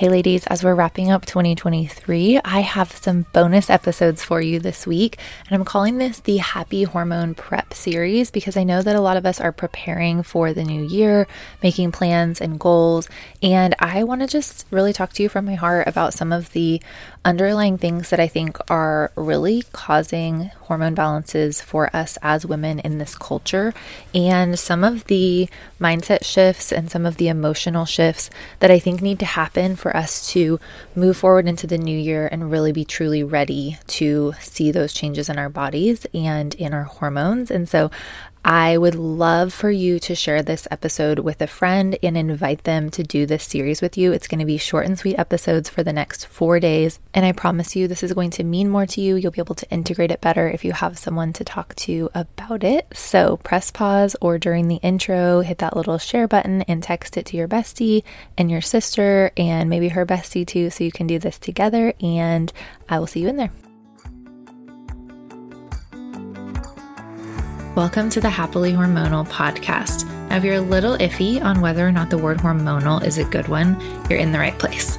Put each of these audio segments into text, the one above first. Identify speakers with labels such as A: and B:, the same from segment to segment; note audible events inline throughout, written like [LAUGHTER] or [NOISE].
A: Hey, ladies, as we're wrapping up 2023, I have some bonus episodes for you this week. And I'm calling this the Happy Hormone Prep series because I know that a lot of us are preparing for the new year, making plans and goals. And I want to just really talk to you from my heart about some of the underlying things that I think are really causing hormone balances for us as women in this culture, and some of the mindset shifts and some of the emotional shifts that I think need to happen for us to move forward into the new year and really be truly ready to see those changes in our bodies and in our hormones. And so I would love for you to share this episode with a friend and invite them to do this series with you. It's going to be short and sweet episodes for the next four days. And I promise you, this is going to mean more to you. You'll be able to integrate it better if you have someone to talk to about it. So press pause or during the intro, hit that little share button and text it to your bestie and your sister and maybe her bestie too, so you can do this together. And I will see you in there. Welcome to the Happily Hormonal podcast. Now, if you're a little iffy on whether or not the word hormonal is a good one, you're in the right place.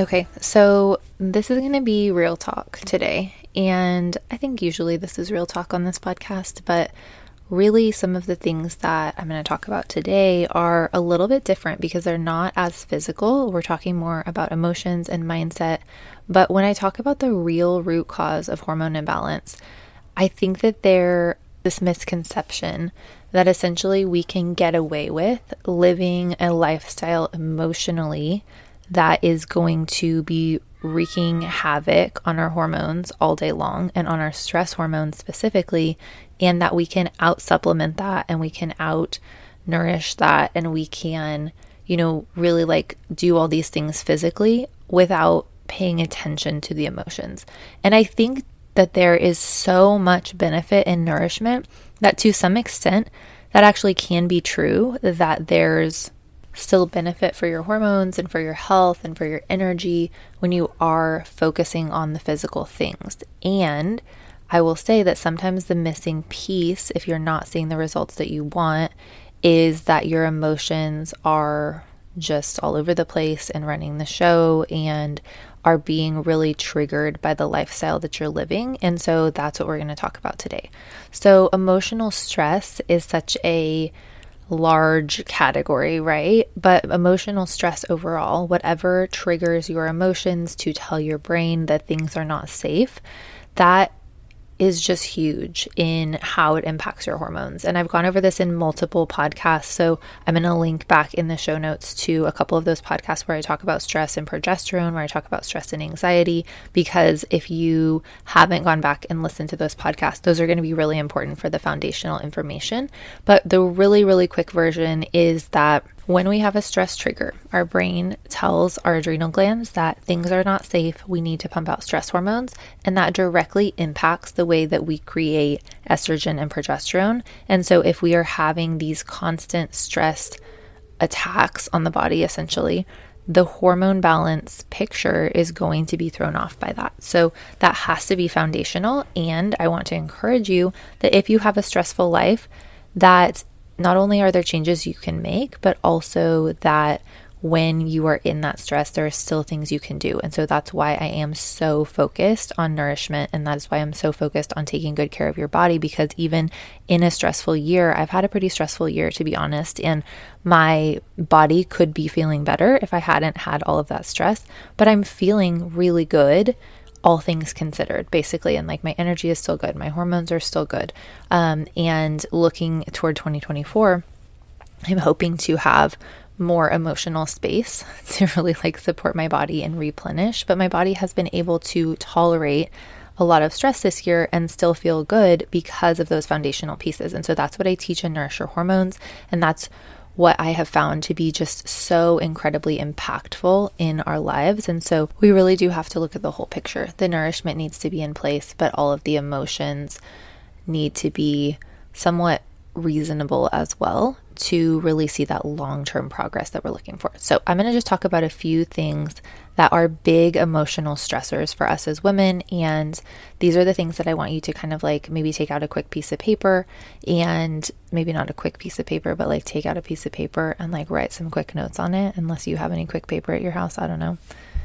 A: Okay, so this is going to be real talk today. And I think usually this is real talk on this podcast, but really some of the things that I'm going to talk about today are a little bit different because they're not as physical. We're talking more about emotions and mindset. But when I talk about the real root cause of hormone imbalance, I think that there this misconception that essentially we can get away with living a lifestyle emotionally that is going to be wreaking havoc on our hormones all day long and on our stress hormones specifically, and that we can out supplement that and we can out nourish that and we can, you know, really like do all these things physically without paying attention to the emotions. And I think that there is so much benefit in nourishment that to some extent that actually can be true that there's still benefit for your hormones and for your health and for your energy when you are focusing on the physical things. And I will say that sometimes the missing piece, if you're not seeing the results that you want, is that your emotions are just all over the place and running the show and are being really triggered by the lifestyle that you're living. And so that's what we're going to talk about today. So, emotional stress is such a large category, right? But emotional stress overall, whatever triggers your emotions to tell your brain that things are not safe, that is just huge in how it impacts your hormones. And I've gone over this in multiple podcasts. So I'm going to link back in the show notes to a couple of those podcasts where I talk about stress and progesterone, where I talk about stress and anxiety. Because if you haven't gone back and listened to those podcasts, those are going to be really important for the foundational information. But the really, really quick version is that when we have a stress trigger, our brain tells our adrenal glands that things are not safe. We need to pump out stress hormones, and that directly impacts the way that we create estrogen and progesterone. And so, if we are having these constant stress attacks on the body, essentially, the hormone balance picture is going to be thrown off by that. So that has to be foundational. And I want to encourage you that if you have a stressful life, that not only are there changes you can make, but also that when you are in that stress, there are still things you can do. And so that's why I am so focused on nourishment. And that's why I'm so focused on taking good care of your body because even in a stressful year, I've had a pretty stressful year, to be honest. And my body could be feeling better if I hadn't had all of that stress. But I'm feeling really good all things considered, basically. And like my energy is still good, my hormones are still good. Um, and looking toward 2024, I'm hoping to have more emotional space [LAUGHS] to really like support my body and replenish. But my body has been able to tolerate a lot of stress this year and still feel good because of those foundational pieces. And so that's what I teach in Nourish Your Hormones. And that's what I have found to be just so incredibly impactful in our lives. And so we really do have to look at the whole picture. The nourishment needs to be in place, but all of the emotions need to be somewhat reasonable as well to really see that long term progress that we're looking for. So, I'm going to just talk about a few things that are big emotional stressors for us as women. And these are the things that I want you to kind of like maybe take out a quick piece of paper and maybe not a quick piece of paper, but like take out a piece of paper and like write some quick notes on it, unless you have any quick paper at your house. I don't know.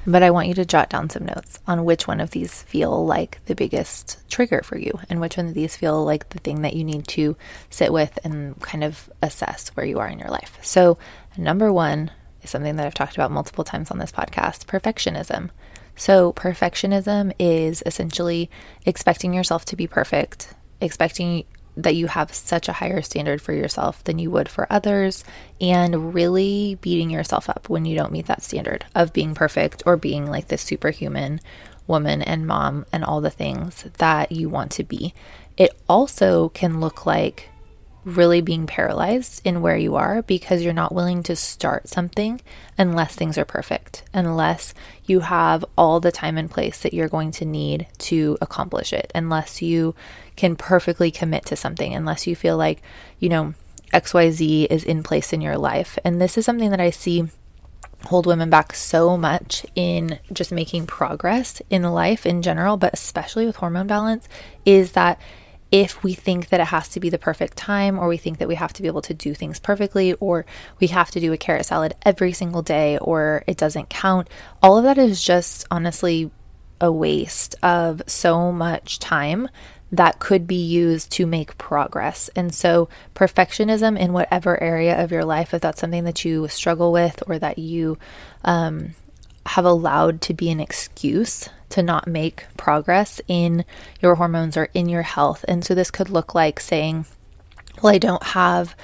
A: But I want you to jot down some notes on which one of these feel like the biggest trigger for you and which one of these feel like the thing that you need to sit with and kind of assess where you are in your life. So, number one is something that I've talked about multiple times on this podcast perfectionism. So, perfectionism is essentially expecting yourself to be perfect, expecting that you have such a higher standard for yourself than you would for others, and really beating yourself up when you don't meet that standard of being perfect or being like this superhuman woman and mom and all the things that you want to be. It also can look like really being paralyzed in where you are because you're not willing to start something unless things are perfect, unless you have all the time and place that you're going to need to accomplish it, unless you can perfectly commit to something, unless you feel like, you know, XYZ is in place in your life. And this is something that I see hold women back so much in just making progress in life in general, but especially with hormone balance, is that if we think that it has to be the perfect time, or we think that we have to be able to do things perfectly, or we have to do a carrot salad every single day, or it doesn't count, all of that is just honestly a waste of so much time that could be used to make progress. And so, perfectionism in whatever area of your life, if that's something that you struggle with or that you um, have allowed to be an excuse to not make progress in your hormones or in your health. And so, this could look like saying, Well, I don't have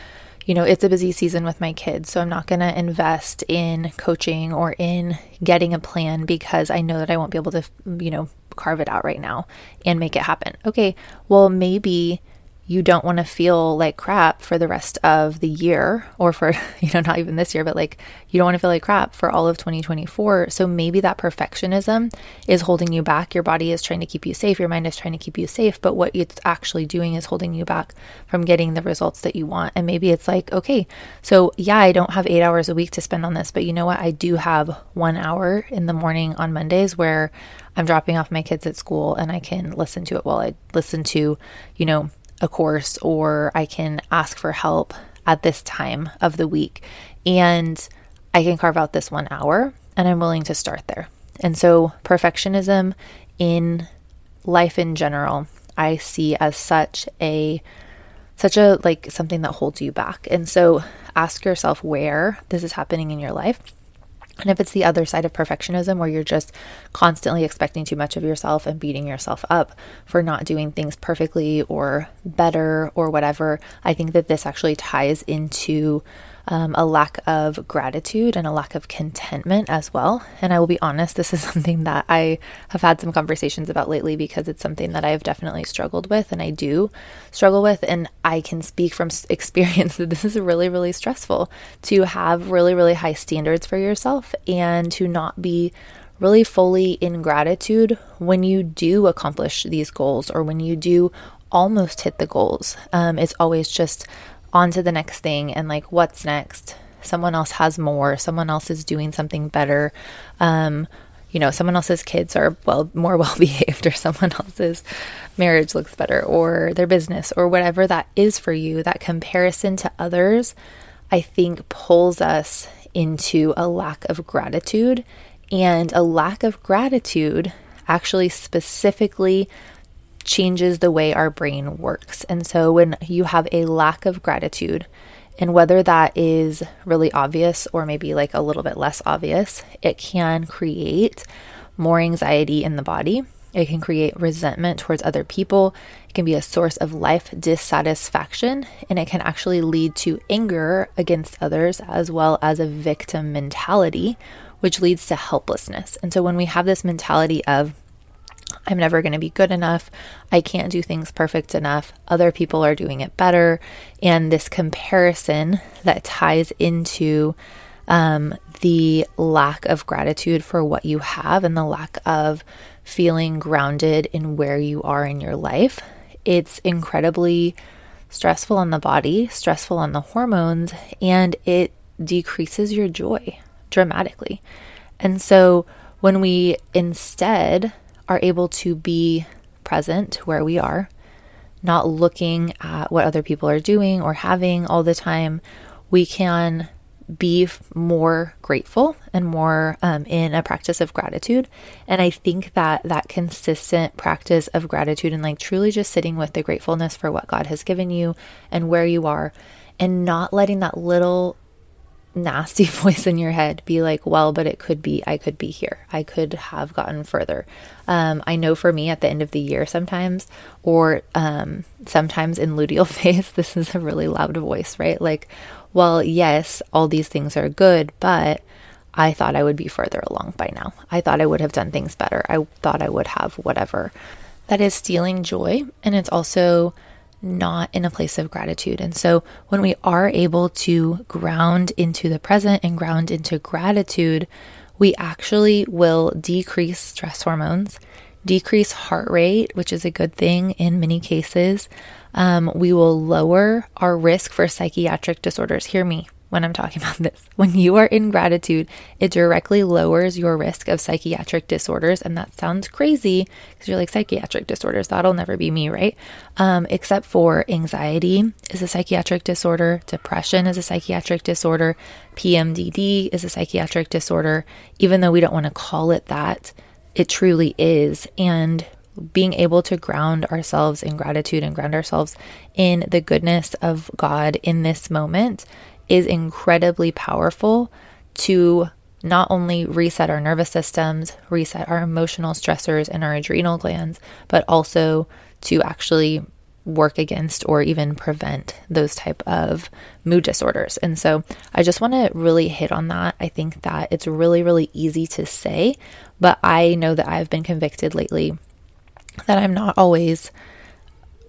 A: you know, it's a busy season with my kids, so I'm not going to invest in coaching or in getting a plan because I know that I won't be able to, you know, carve it out right now and make it happen. Okay, well, maybe you don't want to feel like crap for the rest of the year or for, [LAUGHS] you know, not even this year, but like you don't want to feel like crap for all of 2024. So maybe that perfectionism is holding you back. Your body is trying to keep you safe, your mind is trying to keep you safe, but what it's actually doing is holding you back from getting the results that you want. And maybe it's like, okay, so yeah, I don't have eight hours a week to spend on this, but you know what? I do have one hour in the morning on Mondays where I'm dropping off my kids at school and I can listen to it while I listen to, you know, a course or I can ask for help at this time of the week. And I can carve out this one hour and I'm willing to start there. And so, perfectionism in life in general, I see as such a such a like something that holds you back. And so ask yourself where this is happening in your life and if it's the other side of perfectionism where you're just constantly expecting too much of yourself and beating yourself up for not doing things perfectly or better or whatever, I think that this actually ties into um, a lack of gratitude and a lack of contentment as well. And I will be honest, this is [LAUGHS] something that I have had some conversations about lately because it's something that I've definitely struggled with and I do struggle with. And I can speak from [LAUGHS] experience that this is really, really stressful to have really, really high standards for yourself and to not be really fully in gratitude when you do accomplish these goals or when you do almost hit the goals. Um, it's always just on to the next thing and like what's next? Someone else has more. Someone else is doing something better. Um, you know someone else's kids are well more [LAUGHS] well behaved or someone else's marriage looks better or their business or whatever that is for you. That comparison to others i think pulls us into a lack of gratitude. And a lack of gratitude actually specifically changes the way our brain works. And so when you have a lack of gratitude, and whether that is really obvious or maybe like a little bit less obvious, it can create more anxiety in the body. It can create resentment towards other people. It can be a source of life dissatisfaction, and it can actually lead to anger against others as well as a victim mentality, which leads to helplessness. And so when we have this mentality of, I'm never going to be good enough. I can't do things perfect enough. Other people are doing it better. And this comparison that ties into um, the lack of gratitude for what you have and the lack of feeling grounded in where you are in your life. It's incredibly stressful on the body, stressful on the hormones, and it decreases your joy dramatically. And so when we instead are able to be present where we are, not looking at what other people are doing or having all the time, we can be more grateful and more um, in a practice of gratitude. And I think that that consistent practice of gratitude and like truly just sitting with the gratefulness for what God has given you and where you are, and not letting that little nasty [LAUGHS] voice in your head be like, well, but it could be, I could be here. I could have gotten further. Um, I know for me at the end of the year sometimes, or um, sometimes in luteal [LAUGHS] phase, this is a really loud voice, right? Like, well, yes, all these things are good, but I thought I would be further along by now. I thought I would have done things better. I thought I would have whatever. That is stealing joy. And it's also not in a place of gratitude. And so when we are able to ground into the present and ground into gratitude, we actually will decrease stress hormones, decrease heart rate, which is a good thing in many cases. Um, we will lower our risk for psychiatric disorders. Hear me when I'm talking [LAUGHS] about this. When you are in gratitude, it directly lowers your risk of psychiatric disorders. And that sounds crazy because you're like, psychiatric disorders, that'll never be me, right? Um, except for anxiety is a psychiatric disorder, depression is a psychiatric disorder, PMDD is a psychiatric disorder. Even though we don't want to call it that, it truly is. And being able to ground ourselves in gratitude and ground ourselves in the goodness of God in this moment is incredibly powerful to not only reset our nervous systems, reset our emotional stressors and our adrenal glands, but also to actually work against or even prevent those type of mood disorders. And so I just want to really hit on that. I think that it's really really easy to say, but I know that I've been convicted lately that I'm not always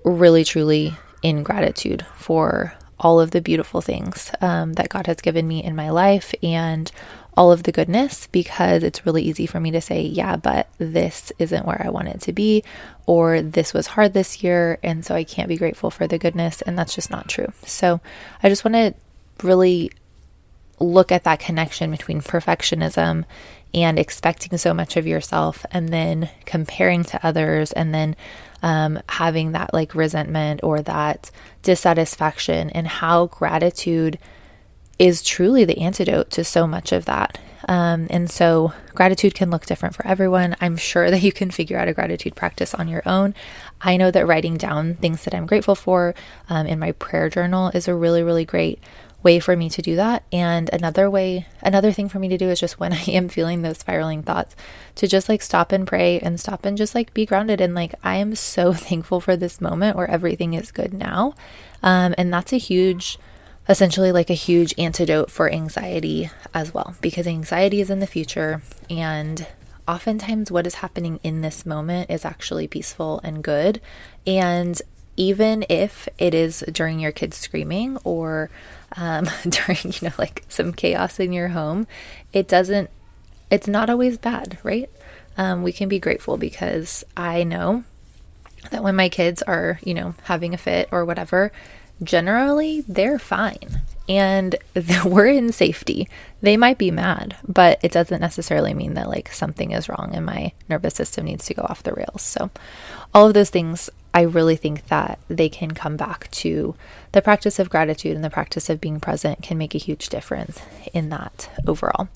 A: really truly in gratitude for all of the beautiful things um, that God has given me in my life and all of the goodness because it's really easy for me to say, yeah, but this isn't where I want it to be, or this was hard this year, and so I can't be grateful for the goodness. And that's just not true. So I just want to really look at that connection between perfectionism and expecting so much of yourself and then comparing to others and then um, having that like resentment or that dissatisfaction and how gratitude is truly the antidote to so much of that. Um, and so, gratitude can look different for everyone. I'm sure that you can figure out a gratitude practice on your own. I know that writing down things that I'm grateful for um, in my prayer journal is a really, really great way for me to do that. And another way, another thing for me to do is just when [LAUGHS] I am feeling those spiraling thoughts, to just like stop and pray and stop and just like be grounded. And like, I am so [LAUGHS] thankful for this moment where everything is good now. Um, and that's a huge, essentially like a huge antidote for anxiety as well, because anxiety is in the future. And oftentimes, what is happening in this moment is actually peaceful and good. And even if it is during your kids screaming or um, [LAUGHS] during, you know, like some chaos in your home, it doesn't, it's not always bad, right? Um, we can be grateful because I know that when my kids are, you know, having a fit or whatever, generally they're fine and [LAUGHS] we're in safety. They might be mad, but it doesn't necessarily mean that like something is wrong and my nervous system needs to go off the rails. So, all of those things I really think that they can come back to the practice of gratitude and the practice of being present can make a huge difference in that overall.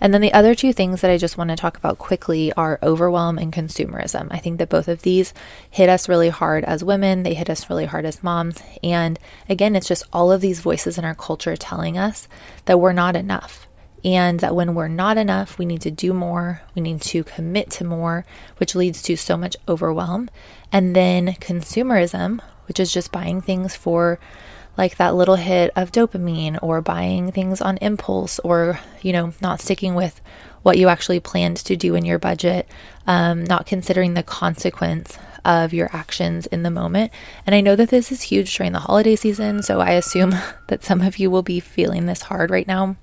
A: And then the other two things that I just want to talk about quickly are overwhelm and consumerism. I think that both of these hit us really hard as women, they hit us really hard as moms. And again, it's just all of these voices in our culture telling us that we're not enough and that when we're not enough, we need to do more, we need to commit to more, which leads to so much overwhelm. And then consumerism, which is just buying things for like that little hit of dopamine or buying things on impulse or, you know, not sticking with what you actually planned to do in your budget, um, not considering the consequence of your actions in the moment. And I know that this is huge during the holiday season, so I assume [LAUGHS] that some of you will be feeling this hard right now.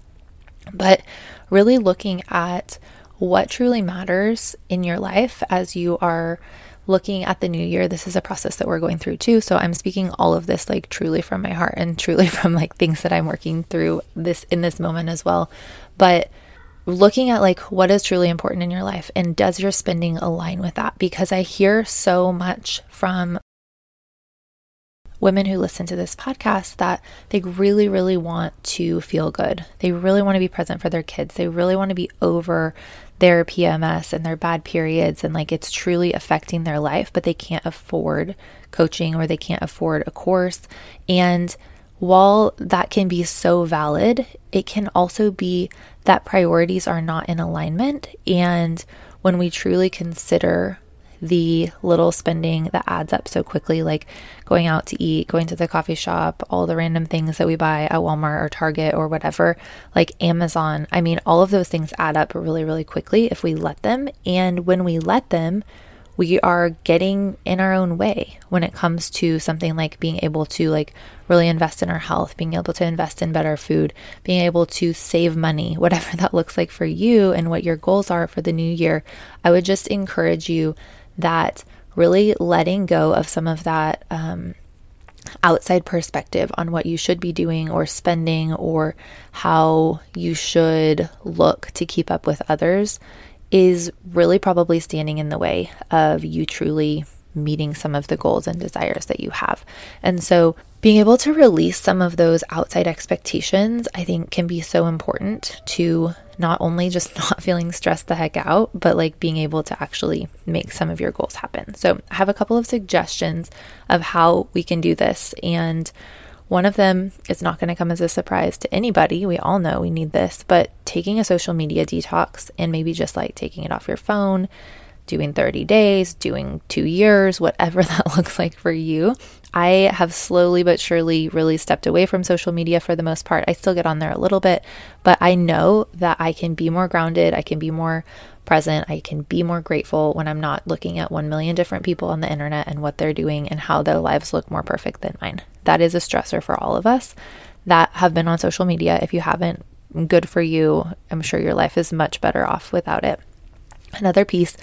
A: But really looking at what truly matters in your life as you are looking at the new year. This is a process that we're going through too. So I'm speaking all of this like truly from my heart and truly [LAUGHS] from like things that I'm working through this in this moment as well. But looking at like what is truly important in your life and does your spending align with that? Because I hear so much from women who listen to this podcast that they really, really want to feel good. They really want to be present for their kids. They really want to be over their PMS and their bad periods and like it's truly affecting their life, but they can't afford coaching or they can't afford a course. And while that can be so valid, it can also be that priorities are not in alignment. And when we truly consider the little spending that adds up so quickly, like going out to eat, going to the coffee shop, all the random things that we buy at Walmart or Target or whatever, like Amazon. I mean, all of those things add up really, really quickly if we let them. And when we let them, we are getting in our own way when it comes to something like being able to like really invest in our health, being able to invest in better food, being able to save money, [LAUGHS] whatever that looks like for you and what your goals are for the new year. I would just encourage you that really letting go of some of that um, outside perspective on what you should be doing or spending or how you should look to keep up with others is really probably standing in the way of you truly meeting some of the goals and desires that you have. And so, being able to release some of those outside expectations, I think, can be so important to not only just [LAUGHS] not feeling stressed the heck out, but like being able to actually make some of your goals happen. So, I have a couple of suggestions of how we can do this. And one of them is not going to come as a surprise to anybody. We all know we need this, but taking a social media detox and maybe just like taking it off your phone, doing 30 days, doing two years, whatever [LAUGHS] that looks like for you. I have slowly but surely really stepped away from social media for the most part. I still get on there a little bit, but I know that I can be more grounded. I can be more present. I can be more grateful when I'm not looking at 1 million different people on the internet and what they're doing and how their lives look more perfect than mine. That is a stressor for all of us that have been on social media. If you haven't, good for you. I'm sure your life is much better off without it. Another piece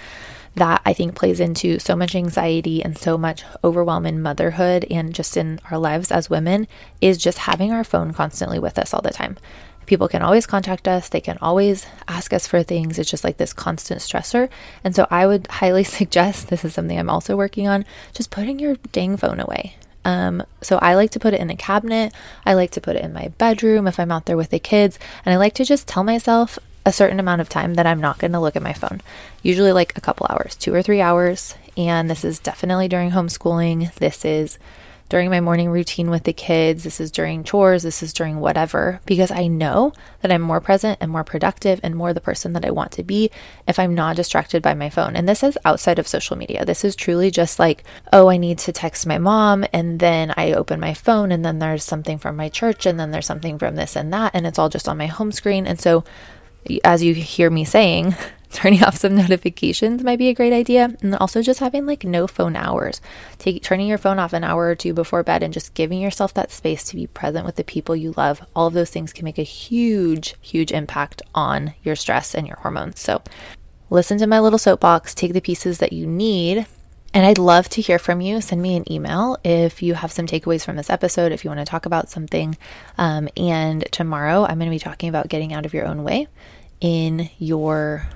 A: that I think plays into so much anxiety and so much overwhelm in motherhood and just in our lives as women is just having our phone constantly with us all the time. People can always contact us, they can always ask us for things. It's just like this constant stressor. And so I would highly [LAUGHS] suggest this is something I'm also working on just putting your dang phone away. Um, so I like to put it in a cabinet. I like to put it in my bedroom if I'm out there with the kids. And I like to just tell myself a certain amount of time that I'm not going to look at my phone. Usually like a couple hours, two or three hours. And this is definitely during homeschooling. This is during my morning routine with the kids, this is during chores, this is during whatever, because I know that I'm more present and more productive and more the person that I want to be if I'm not distracted by my phone. And this is outside of social media. This is truly just like, oh, I need to text my mom, and then I open my phone, and then there's something from my church, and then there's something from this and that, and it's all just on my home screen. And so, as you hear me saying, [LAUGHS] turning off some [LAUGHS] notifications might be a great idea. And also just having like no phone hours. Take turning your phone off an hour or two before bed and just giving yourself that space to be present with the people you love. All of those things can make a huge, huge impact on your stress and your hormones. So listen to my little soapbox, take the pieces that you need. And I'd love to hear from you. Send me an email if you have some takeaways from this episode, if you want to talk about something. Um, and tomorrow I'm going to be talking about getting out of your own way in your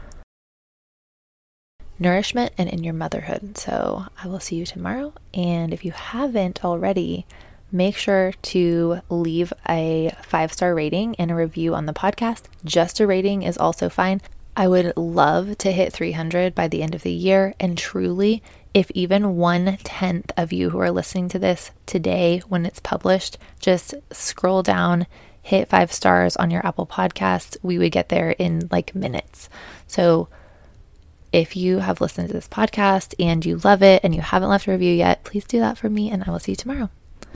A: nourishment and in your motherhood. So I will see you tomorrow. And if you haven't already, make sure to leave a five star rating and a review on the podcast. Just a rating is also fine. I would love to hit 300 by the end of the year. And truly, if even one tenth of you who are listening to this today when it's published, just scroll down hit five stars on your Apple podcast, we would get there in like minutes. So if you have listened to this podcast and you love it and you haven't left a review yet, please do that for me and I will see you tomorrow.